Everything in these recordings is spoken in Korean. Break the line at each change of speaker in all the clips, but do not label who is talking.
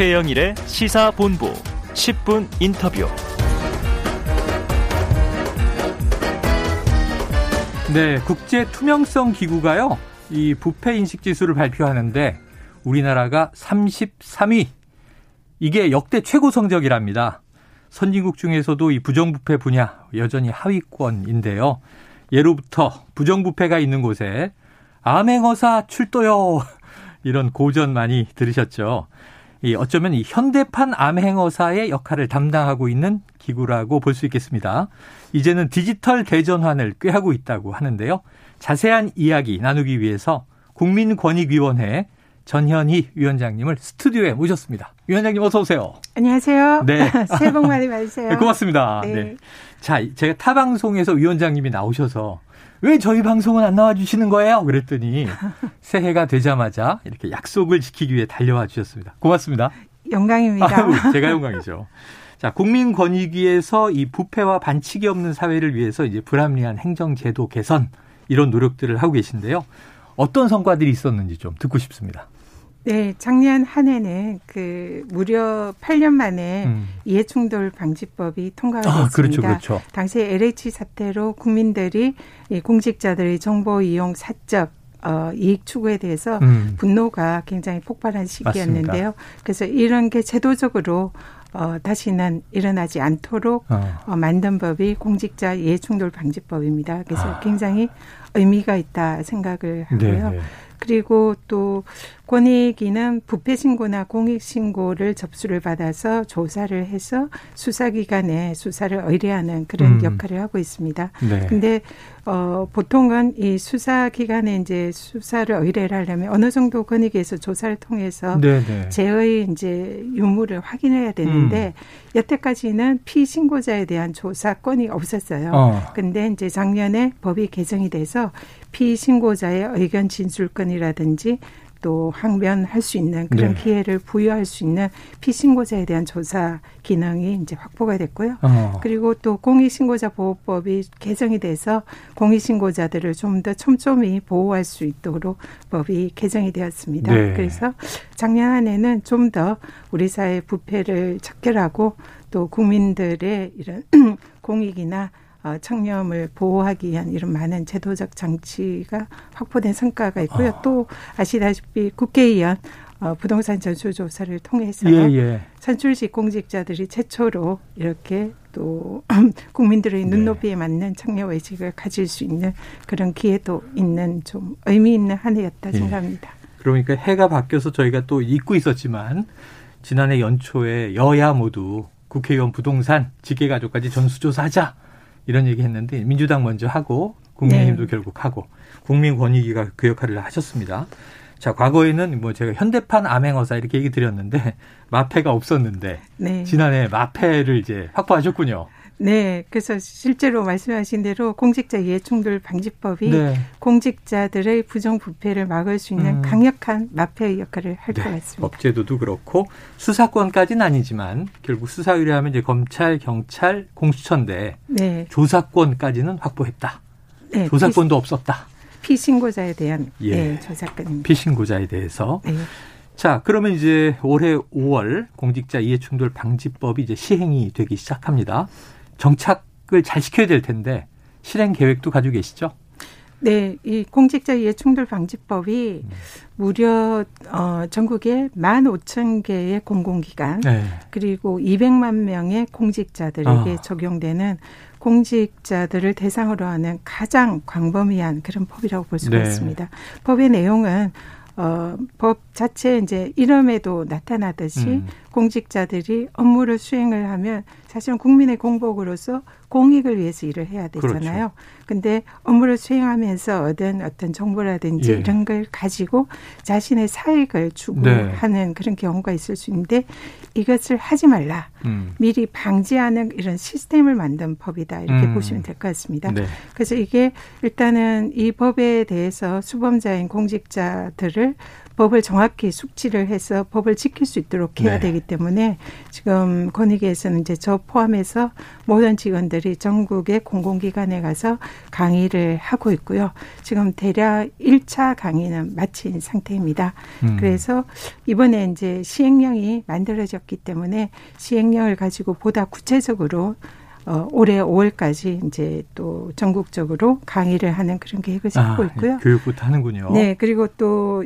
최영일의 시사본부 10분 인터뷰.
네, 국제 투명성 기구가요. 이 부패 인식 지수를 발표하는데 우리나라가 33위. 이게 역대 최고 성적이랍니다. 선진국 중에서도 이 부정부패 분야 여전히 하위권인데요. 예로부터 부정부패가 있는 곳에 암행어사 출도요. 이런 고전 많이 들으셨죠. 이 어쩌면 이 현대판 암행어사의 역할을 담당하고 있는 기구라고 볼 수 있겠습니다. 이제는 디지털 대전환을 꾀하고 있다고 하는데요. 자세한 이야기 나누기 위해서 국민권익위원회 전현희 위원장님을 스튜디오에 모셨습니다. 위원장님 어서 오세요.
안녕하세요. 네. 새해 복 많이 받으세요. 네,
고맙습니다. 네. 네. 자, 제가 타 방송에서 위원장님이 나오셔서 왜 저희 방송은 안 나와 주시는 거예요? 그랬더니 새해가 되자마자 이렇게 약속을 지키기 위해 달려와 주셨습니다. 고맙습니다.
영광입니다.
아유, 제가 영광이죠. 자, 국민권익위에서 이 부패와 반칙이 없는 사회를 위해서 이제 불합리한 행정제도 개선 이런 노력들을 하고 계신데요. 어떤 성과들이 있었는지 좀 듣고 싶습니다.
네, 작년 한 해는 그 무려 8년 만에 음. 이해충돌 방지법이 통과가 됐습니다. 아, 그렇죠, 그렇죠. 당시 LH 사태로 국민들이 공직자들의 정보 이용 사적 어, 이익 추구에 대해서 음. 분노가 굉장히 폭발한 시기였는데요. 맞습니다. 그래서 이런 게 제도적으로 어, 다시는 일어나지 않도록 어. 어, 만든 법이 공직자 이해충돌 방지법입니다. 그래서 아. 굉장히 의미가 있다 생각을 하고요. 네네. 그리고 또 권익위는 부패 신고나 공익 신고를 접수를 받아서 조사를 해서 수사기관에 수사를 의뢰하는 그런 음. 역할을 하고 있습니다. 네. 근데 어 보통은 이 수사기관에 이제 수사를 의뢰를 하려면 어느 정도 권익위에서 조사를 통해서 네네. 제의 이제 유무를 확인해야 되는데 음. 여태까지는 피신고자에 대한 조사권이 없었어요. 어. 근데 이제 작년에 법이 개정이 돼서 피신고자의 의견 진술권이라든지 또 항변할 수 있는 그런 네. 기회를 부여할 수 있는 피신고자에 대한 조사 기능이 이제 확보가 됐고요. 어. 그리고 또 공익신고자 보호법이 개정이 돼서 공익신고자들을 좀 더 촘촘히 보호할 수 있도록 법이 개정이 되었습니다. 네. 그래서 작년 한 해는 좀 더 우리 사회 부패를 척결하고 또 국민들의 이런 공익이나 어, 청렴을 보호하기 위한 이런 많은 제도적 장치가 확보된 성과가 있고요. 아. 또 아시다시피 국회의원 어, 부동산 전수 조사를 통해서 예, 예. 선출직 공직자들이 최초로 이렇게 또 국민들의 네. 눈높이에 맞는 청렴 의식을 가질 수 있는 그런 기회도 있는 좀 의미 있는 한 해였다 예. 생각합니다.
그러니까 해가 바뀌어서 저희가 또 잊고 있었지만 지난해 연초에 여야 모두 국회의원 부동산 직계가족까지 전수조사하자 이런 얘기 했는데 민주당 먼저 하고 국민의힘도 네. 결국 하고 국민권익위가 그 역할을 하셨습니다. 자, 과거에는 뭐 제가 현대판 암행어사 이렇게 얘기 드렸는데 마패가 없었는데 네. 지난해 마패를 이제 확보하셨군요.
네. 그래서 실제로 말씀하신 대로 공직자 이해충돌 방지법이 네. 공직자들의 부정부패를 막을 수 있는 음. 강력한 마패의 역할을 할것 네. 같습니다.
법제도도 그렇고 수사권까지는 아니지만 결국 수사 의뢰하면 이제 검찰, 경찰, 공수처인데 네. 조사권까지는 확보했다. 네. 조사권도 피, 없었다.
피신고자에 대한 예. 네, 조사권입니다.
피신고자에 대해서. 네. 자, 그러면 이제 올해 5월 공직자 이해충돌 방지법이 이제 시행이 되기 시작합니다. 정착을 잘 시켜야 될 텐데 실행 계획도 가지고 계시죠?
네, 이 공직자 이해 충돌 방지법이 음. 무려 어 전국에 만 오천 개의 공공기관 네. 그리고 이백만 명의 공직자들에게 아. 적용되는 공직자들을 대상으로 하는 가장 광범위한 그런 법이라고 볼 수가 네. 있습니다. 법의 내용은 어, 법 자체 이제 이름에도 나타나듯이 음. 공직자들이 업무를 수행을 하면 사실은 국민의 공복으로서 공익을 위해서 일을 해야 되잖아요. 그렇죠. 근데 업무를 수행하면서 얻은 어떤 정보라든지 예. 이런 걸 가지고 자신의 사익을 추구하는 네. 그런 경우가 있을 수 있는데 이것을 하지 말라. 음. 미리 방지하는 이런 시스템을 만든 법이다. 이렇게 음. 보시면 될 것 같습니다. 네. 그래서 이게 일단은 이 법에 대해서 수범자인 공직자들을 법을 정확히 숙지를 해서 법을 지킬 수 있도록 해야 네. 되기 때문에 지금 권익위에서는 이제 저 포함해서 모든 직원들이 전국의 공공기관에 가서 강의를 하고 있고요. 지금 대략 1차 강의는 마친 상태입니다. 음. 그래서 이번에 이제 시행령이 만들어졌기 때문에 시행령을 가지고 보다 구체적으로 어, 올해 5월까지 이제 또 전국적으로 강의를 하는 그런 계획을 세우고 아, 있고요.
교육부터 하는군요.
네, 그리고 또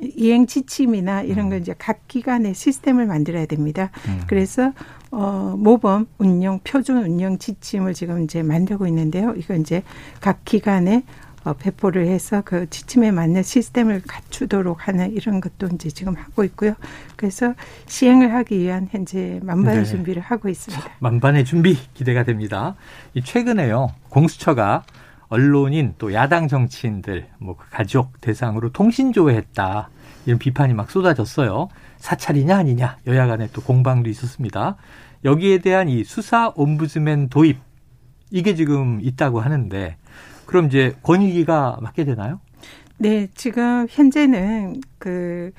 이행 지침이나 이런 거 음. 이제 각 기관의 시스템을 만들어야 됩니다. 음. 그래서 어 모범 운영 표준 운영 지침을 지금 이제 만들고 있는데요. 이거 이제 각 기관에 어, 배포를 해서 그 지침에 맞는 시스템을 갖추도록 하는 이런 것도 이제 지금 하고 있고요. 그래서 시행을 하기 위한 현재 만반의 네. 준비를 하고 있습니다.
만반의 준비 기대가 됩니다. 이 최근에요 공수처가 언론인 또 야당 정치인들 뭐 그 가족 대상으로 통신조회했다 이런 비판이 막 쏟아졌어요. 사찰이냐 아니냐 여야 간에 또 공방도 있었습니다. 여기에 대한 이 수사 옴부즈맨 도입 이게 지금 있다고 하는데 그럼 이제 권익위가 맡게 되나요?
네, 지금 현재는 그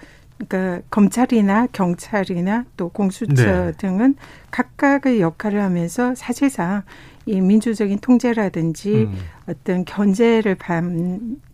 그러니까 검찰이나 경찰이나 또 공수처 네. 등은 각각의 역할을 하면서 사실상 이 민주적인 통제라든지 음. 어떤 견제를 받,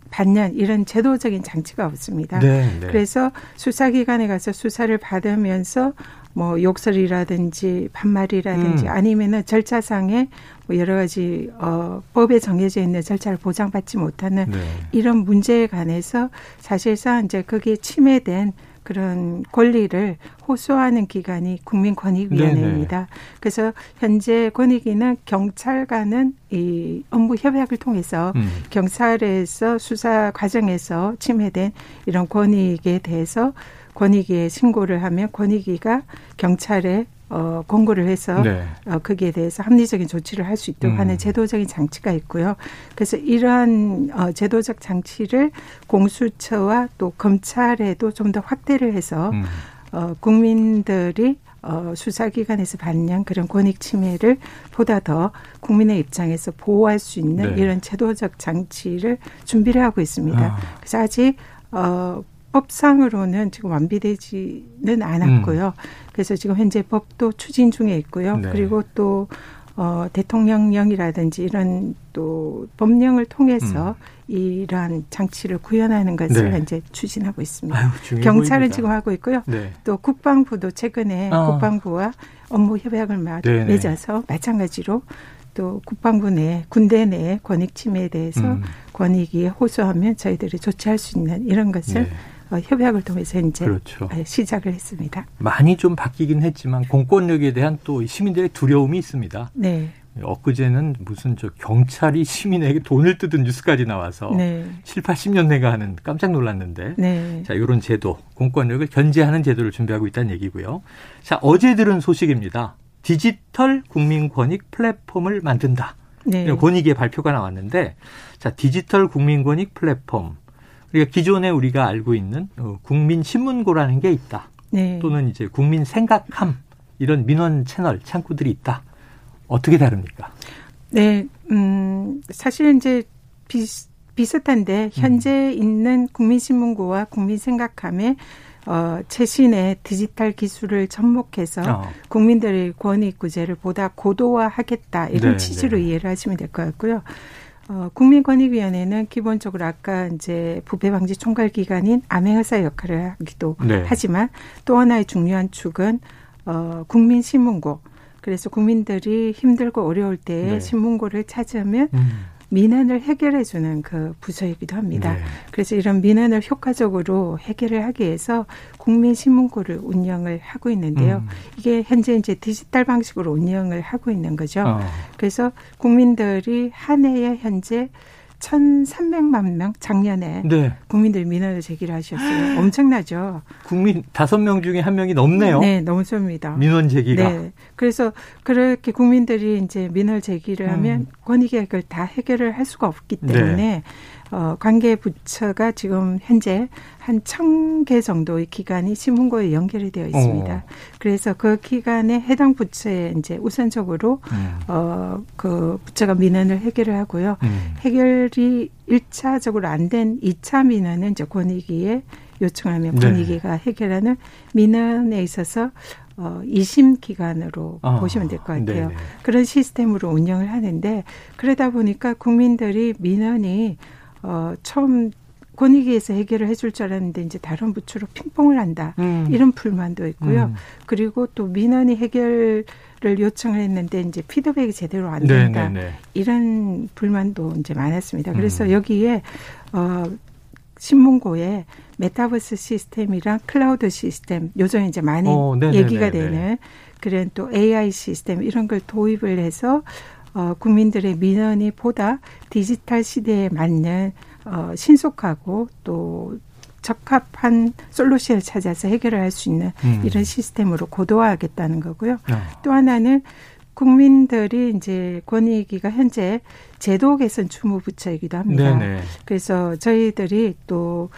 받는 이런 제도적인 장치가 없습니다. 네, 네. 그래서 수사기관에 가서 수사를 받으면서 뭐 욕설이라든지 반말이라든지 음. 아니면은 절차상에 뭐 여러 가지 어 법에 정해져 있는 절차를 보장받지 못하는 네. 이런 문제에 관해서 사실상 이제 거기에 침해된 그런 권리를 호소하는 기관이 국민권익위원회입니다. 네네. 그래서 현재 권익위는 경찰과는 이 업무 협약을 통해서 음. 경찰에서 수사 과정에서 침해된 이런 권익에 대해서 권익위에 신고를 하면 권익위가 경찰에 어, 공고를 해서 네. 어, 거기에 대해서 합리적인 조치를 할 수 있도록 음. 하는 제도적인 장치가 있고요. 그래서 이러한 어, 제도적 장치를 공수처와 또 검찰에도 좀 더 확대를 해서 음. 어, 국민들이 어, 수사기관에서 받는 그런 권익 침해를 보다 더 국민의 입장에서 보호할 수 있는 네. 이런 제도적 장치를 준비를 하고 있습니다. 아. 그래서 아직 어, 법상으로는 지금 완비되지는 않았고요. 음. 그래서 지금 현재 법도 추진 중에 있고요. 네. 그리고 또 어, 대통령령이라든지 이런 또 법령을 통해서 음. 이러한 장치를 구현하는 것을 네. 현재 추진하고 있습니다. 아유, 경찰은 보입니다. 지금 하고 있고요. 네. 또 국방부도 최근에 아. 국방부와 업무 협약을 네, 네. 맺어서 마찬가지로 또 국방부 내 군대 내 권익 침해에 대해서 음. 권익위에 호소하면 저희들이 조치할 수 있는 이런 것을 네. 어, 협약을 통해서 이제 그렇죠. 네, 시작을 했습니다.
많이 좀 바뀌긴 했지만 공권력에 대한 또 시민들의 두려움이 있습니다. 네. 엊그제는 무슨 저 경찰이 시민에게 돈을 뜯은 뉴스까지 나와서 네. 7, 80년대가 하는 깜짝 놀랐는데 네. 자, 이런 제도, 공권력을 견제하는 제도를 준비하고 있다는 얘기고요. 자, 어제 들은 소식입니다. 디지털 국민 권익 플랫폼을 만든다. 네. 권익위의 발표가 나왔는데 자, 디지털 국민 권익 플랫폼 그러니까 기존에 우리가 알고 있는 어, 국민 신문고라는 게 있다. 네. 또는 이제 국민 생각함 이런 민원 채널 창구들이 있다. 어떻게 다릅니까?
네, 음, 사실 이제 비, 비슷한데 현재 음. 있는 국민신문고와 국민생각함에 어, 최신의 디지털 기술을 접목해서 어. 국민들의 권익 구제를 보다 고도화하겠다 이런 네, 취지로 네. 이해를 하시면 될 것 같고요. 어, 국민권익위원회는 기본적으로 아까 이제 부패 방지 총괄 기관인 암행의사 역할을 하기도 네. 하지만 또 하나의 중요한 축은 어, 국민신문고. 그래서 국민들이 힘들고 어려울 때 네. 신문고를 찾으면 음. 민원을 해결해 주는 그 부서이기도 합니다. 네. 그래서 이런 민원을 효과적으로 해결을 하기 위해서 국민 신문고를 운영을 하고 있는데요. 음. 이게 현재 이제 디지털 방식으로 운영을 하고 있는 거죠. 어. 그래서 국민들이 한 해에 현재 1,300만 명 작년에 네. 국민들 민원을 제기를 하셨어요. 엄청나죠.
국민 다섯 명 중에 한 명이 넘네요.
네, 넘습니다.
민원 제기가. 네.
그래서 그렇게 국민들이 이제 민원 제기를 하면 음. 권익위 그걸 다 해결을 할 수가 없기 때문에 네. 어, 관계 부처가 지금 현재 한 천 개 정도의 기관이 신문고에 연결이 되어 있습니다. 어. 그래서 그 기관에 해당 부처에 이제 우선적으로 음. 어, 그 부처가 민원을 해결을 하고요. 음. 해결이 일차적으로 안 된 이차 민원은 이제 권익위에 요청하면 권익위가 네. 해결하는 민원에 있어서 어, 이심 기관으로 어, 보시면 될 것 같아요. 네네. 그런 시스템으로 운영을 하는데 그러다 보니까 국민들이 민원이 어, 처음 권익위에서 해결을 해줄 줄 알았는데 이제 다른 부처로 핑퐁을 한다 음. 이런 불만도 있고요. 음. 그리고 또 민원이 해결을 요청을 했는데 이제 피드백이 제대로 안 된다 네네네. 이런 불만도 이제 많았습니다. 그래서 음. 여기에 어 신문고에 메타버스 시스템이랑 클라우드 시스템 요즘 이제 많이 오, 얘기가 되는 그런 또 AI 시스템 이런 걸 도입을 해서 어, 국민들의 민원이 보다 디지털 시대에 맞는 어, 신속하고 또 적합한 솔루션을 찾아서 해결을 할 수 있는 음. 이런 시스템으로 고도화하겠다는 거고요. 어. 또 하나는 국민들이 이제 권익위가 현재 제도 개선 주무 부처이기도 합니다. 네네. 그래서 저희들이 또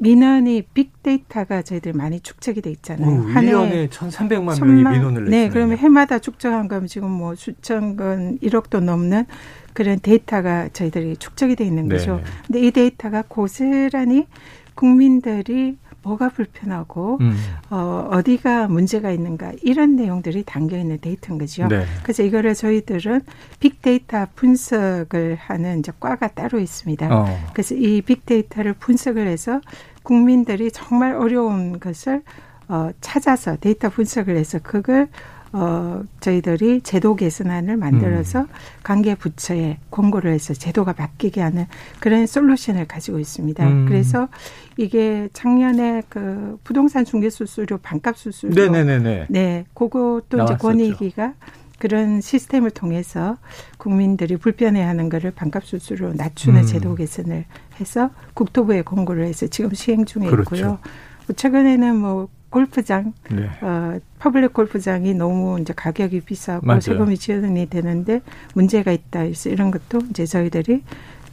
민원이 빅데이터가 저희들 많이 축적이 돼 있잖아요.
한 1년에 1,300만 명이 민원을 냈어요.
네, 그러면 해마다 축적한 거면 지금 뭐 수천 건 1억도 넘는 그런 데이터가 저희들이 축적이 돼 있는 거죠. 네. 근데 이 데이터가 고스란히 국민들이 뭐가 불편하고 음. 어, 어디가 문제가 있는가 이런 내용들이 담겨 있는 데이터인 거죠. 네. 그래서 이거를 저희들은 빅데이터 분석을 하는 이제 과가 따로 있습니다. 어. 그래서 이 빅데이터를 분석을 해서 국민들이 정말 어려운 것을 어, 찾아서 데이터 분석을 해서 그걸 어, 저희들이 제도 개선안을 만들어서 음. 관계 부처에 공고를 해서 제도가 바뀌게 하는 그런 솔루션을 가지고 있습니다. 음. 그래서 이게 작년에 그 부동산 중개 수수료 반값 수수료 네네네네. 네, 그것도 이제 권익위가 그런 시스템을 통해서 국민들이 불편해하는 거를 반값 수수료 낮추는 음. 제도 개선을 해서 국토부에 공고를 해서 지금 시행 중에 그렇죠. 있고요. 뭐 최근에는 뭐 골프장, 네. 어, public 골프장이 너무 이제 가격이 비싸고 맞아요. 세금이 지원이 되는데 문제가 있다. 그래서 이런 것도 이제 저희들이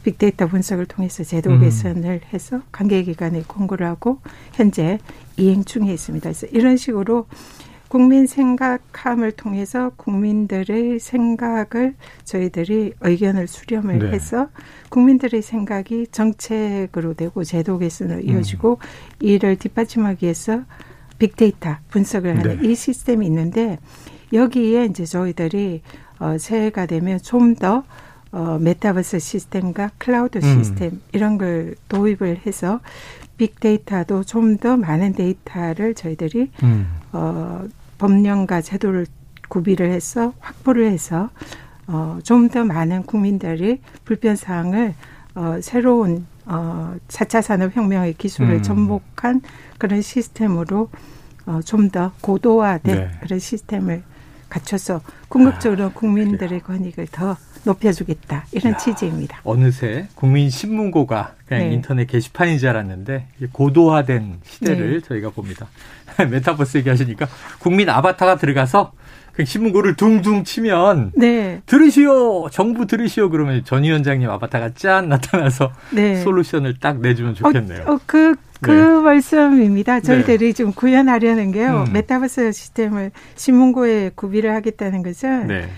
빅데이터 분석을 통해서 제도 음. 개선을 해서 관계기관에 권고를 하고 현재 이행 중에 있습니다. 그래서 이런 식으로 국민 생각함을 통해서 국민들의 생각을 저희들이 의견을 수렴을 네. 해서 국민들의 생각이 정책으로 되고 제도 개선으로 이어지고 음. 이를 뒷받침하기 위해서 빅데이터 분석을 하는 네. 이 시스템이 있는데 여기에 이제 저희들이 어 새해가 되면 좀더 어 메타버스 시스템과 클라우드 음. 시스템 음. 이런 걸 도입을 해서 빅데이터도 좀 더 많은 데이터를 저희들이 음. 어 법령과 제도를 구비를 해서 확보를 해서 어 좀 더 많은 국민들이 불편 사항을 어 새로운 어 4차 산업혁명의 기술을 음. 접목한 그런 시스템으로 어, 좀 더 고도화된 네. 그런 시스템을 갖춰서 궁극적으로 아, 국민들의 권익을 더 높여주겠다 이런 야, 취지입니다.
어느새 국민 신문고가 그냥 네. 인터넷 게시판인 줄 알았는데 고도화된 시대를 네. 저희가 봅니다. 메타버스 얘기하시니까 국민 아바타가 들어가서 그 신문고를 둥둥 치면 네. 들으시오 정부 들으시오 그러면 전 위원장님 아바타가 짠 나타나서 네. 솔루션을 딱 내주면 좋겠네요.
어, 어, 그, 그 네. 말씀입니다. 저희들이 네. 좀 구현하려는 게요. 음. 메타버스 시스템을 신문고에 구비를 하겠다는 것은 네.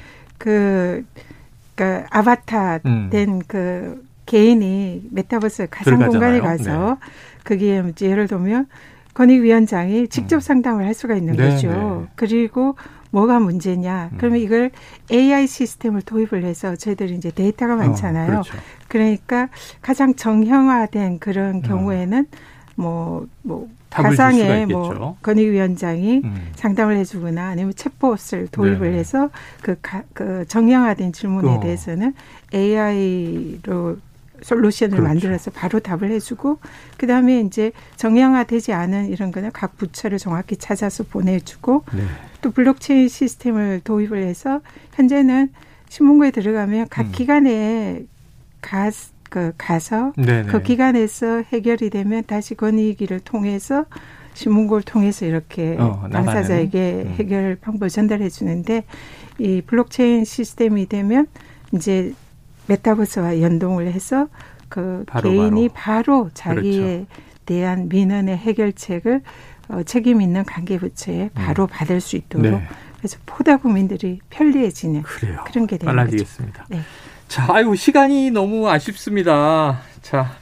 그, 그 아바타 음. 된그 개인이 메타버스 가상 공간에 가서 네. 그게 이제 예를 들면 권익위원장이 직접 음. 상담을 할 수가 있는 네, 거죠. 네. 그리고 뭐가 문제냐. 음. 그러면 이걸 AI 시스템을 도입을 해서 저희들이 이제 데이터가 어, 많잖아요. 어, 그렇죠. 그러니까 가장 정형화된 그런 어. 경우에는 뭐, 뭐, 가상의 뭐, 권익위원장이 음. 상담을 해주거나 아니면 챗봇을 도입을 네 해서 그, 가, 그 정형화된 질문에 어. 대해서는 AI로 솔루션을 그렇죠. 만들어서 바로 답을 해주고 그 다음에 이제 정형화되지 않은 이런 거는 각 부처를 정확히 찾아서 보내주고 네. 또 블록체인 시스템을 도입을 해서 현재는 신문고에 들어가면 각 음. 기관에 가, 그 가서 네네. 그 기관에서 해결이 되면 다시 권익위를 통해서 신문고를 통해서 이렇게 어, 당사자에게 음. 해결 방법을 전달해 주는데 이 블록체인 시스템이 되면 이제 메타버스와 연동을 해서 그 바로, 개인이 바로, 바로 자기에 그렇죠. 대한 민원의 해결책을 어, 책임 있는 관계부처에 음. 바로 음. 받을 수 있도록 네. 그래서 보다 국민들이 편리해지는 그래요. 그런 게 되는
빨라지겠습니다. 네. 자, 아이고 시간이 너무 아쉽습니다. 자,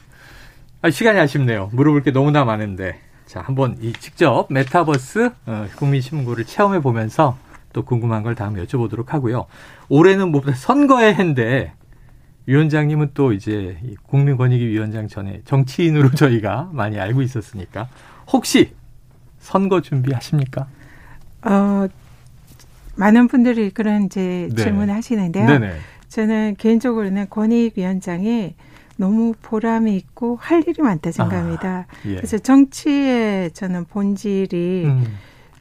아, 시간이 아쉽네요. 물어볼 게 너무나 많은데 자, 한번 이 직접 메타버스 어, 국민신문고를 체험해 보면서 또 궁금한 걸 다음 여쭤보도록 하고요. 올해는 뭐 선거의 해인데 위원장님은 또 이제 국민권익위원장 전에 정치인으로 저희가 많이 알고 있었으니까 혹시 선거 준비하십니까?
어, 많은 분들이 그런 이제 네. 질문을 하시는데요. 네네. 저는 개인적으로 는 권익위원장이 너무 보람이 있고 할 일이 많다 생각합니다. 아, 예. 그래서 정치의 저는 본질이 음.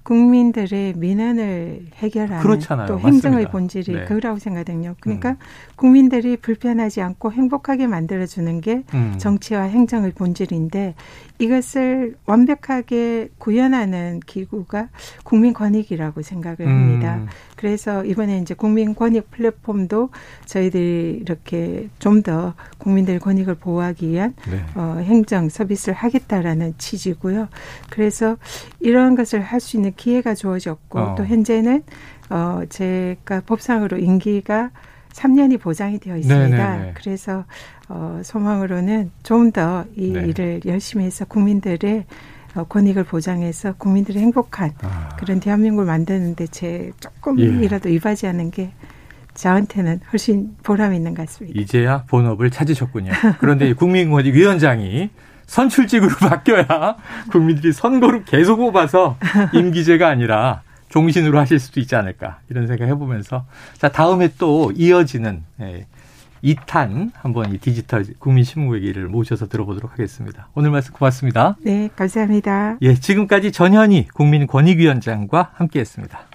국민들의 민원을 해결하는 그렇잖아요. 또 행정의 맞습니다. 본질이 네. 그거라고 생각하거든요. 그러니까 음. 국민들이 불편하지 않고 행복하게 만들어주는 게 음. 정치와 행정의 본질인데 이것을 완벽하게 구현하는 기구가 국민권익이라고 생각을 합니다. 음. 그래서 이번에 이제 국민권익 플랫폼도 저희들이 이렇게 좀 더 국민들 권익을 보호하기 위한 네. 어, 행정 서비스를 하겠다라는 취지고요. 그래서 이러한 것을 할 수 있는 기회가 주어졌고 어. 또 현재는 어, 제가 법상으로 임기가 3년이 보장이 되어 있습니다. 네네네. 그래서 어, 소망으로는 좀 더이 네. 일을 열심히 해서 국민들의 어, 권익을 보장해서 국민들이 행복한 아. 그런 대한민국을 만드는데 제 조금이라도 예. 이바지하는 게 저한테는 훨씬 보람 있는 것 같습니다.
이제야 본업을 찾으셨군요. 그런데 국민권익위원장이 선출직으로 바뀌어야 국민들이 선거로 계속 뽑아서 임기제가 아니라 종신으로 하실 수도 있지 않을까 이런 생각 해보면서 자 다음에 또 이어지는 예, 2탄 한번 이 디지털 국민신문 얘기를 모셔서 들어보도록 하겠습니다. 오늘 말씀 고맙습니다.
네, 감사합니다.
예, 지금까지 전현희 국민권익위원장과 함께했습니다.